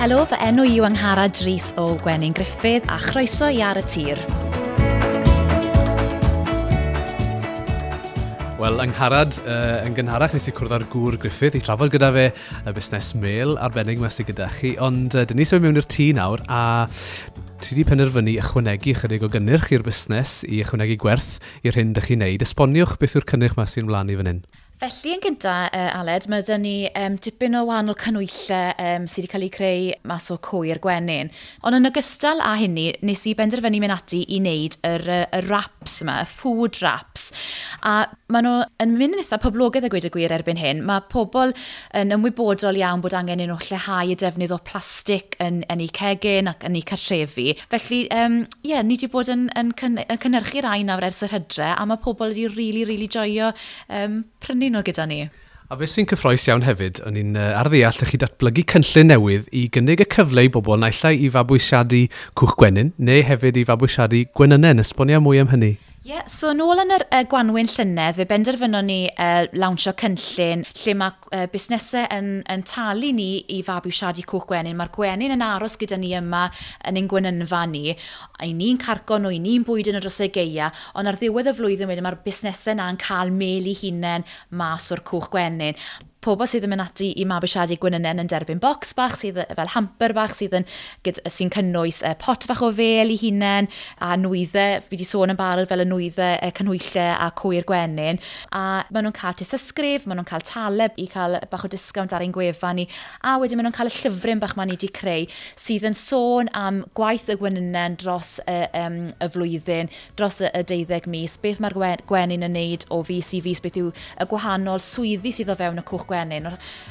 Helo, fy enw yw Anghara Dris o Gwenyn Griffith a chroeso i ar y tir. Wel, yngharad, uh, yn gynharach nes i cwrdd ar gŵr Griffith i trafod gyda fe y busnes mail arbennig mae sydd gyda chi, ond uh, dyn ni sef mewn i'r tŷ nawr a ti wedi penderfynu ychwanegu chydig o gynnyrch i'r busnes i ychwanegu gwerth i'r hyn dych chi'n neud. Esboniwch beth yw'r cynnyrch mae sy'n mlaen i fan hyn. Felly, yn gyntaf, uh, Aled, mae dyn ni um, dipyn o wahanol cynwyllau um, sydd wedi cael eu creu mas o cwyr gwenyn. Ond yn ogystal â hynny, nes i benderfynu mynd ati i wneud yr, y raps yma, y food raps. A maen nhw yn mynd yn eitha poblogaidd a gweud y gwir erbyn hyn. Mae pobl yn ymwybodol iawn bod angen nhw lleihau y defnydd o plastig yn, yn eu cegin ac yn eu cartrefi. Felly, um, yeah, ni wedi bod yn, yn, cyn, yn cynnyrchu rai nawr ers yr hydre, a mae pobl wedi rili, really, rili really joio um, prynu ymuno gyda ni. A beth sy'n cyffroes iawn hefyd, o'n i'n uh, ar ddeall chi datblygu cynllun newydd i gynnig y cyfle i bobl naillai i fabwysiadu cwch gwenyn, neu hefyd i fabwysiadu gwenynen. Esbonia mwy am hynny. Yeah, so yn ôl yn yr uh, gwanwyn llynedd, fe benderfynon ni uh, lawnsio cynllun lle mae uh, busnesau yn, yn talu ni i fabwysiadu cwch gwenyn. Mae'r gwenyn yn aros gyda ni yma yn ein gwynynfa ni. A i ni'n cargo nhw, i ni'n bwyd yn y drosau geia, ond ar ddiwedd y flwyddyn wedyn mae'r busnesau na'n cael mel i hunain mas o'r cwch gwenyn pobl sydd yn mynd ati i mabwysiadu gwynynen yn derbyn bocs bach, sydd fel hamper bach, sydd yn sy'n cynnwys e, pot fach o fel i hunain, a nwyddau, fi wedi sôn yn barod fel y nwyddau e, canhwyllau a cwyr gwenyn, a maen nhw'n cael tesysgrif, maen nhw'n cael taleb i cael bach o disgawnt ar ein gwefan ni, a wedyn maen nhw'n cael y llyfryn bach maen ni wedi creu, sydd yn sôn am gwaith y gwynynen dros e, y, um, y flwyddyn, dros y, y deuddeg mis, beth mae'r gwenyn yn neud o fus i fus, beth yw y gwahanol swyddi sydd o fewn y cwch gwenyn.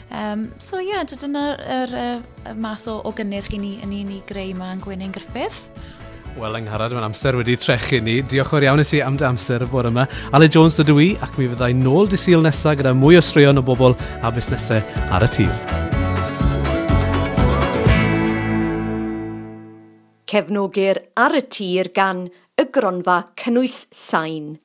Um, so ie, yeah, dyna'r er, er, math o, o gynnyrch i ni, ni, ni greu ma'n Gwenyn Griffith. Wel, yng Ngharad, mae'n amser wedi trechu ni. Diolch o'r iawn i ti am dy amser y bore yma. Ale Jones ydw i, ac mi fyddai nôl disil nesaf gyda mwy o straeon o bobl a busnesau ar y tir. cefnogir ar y tir gan y gronfa cynnwys sain.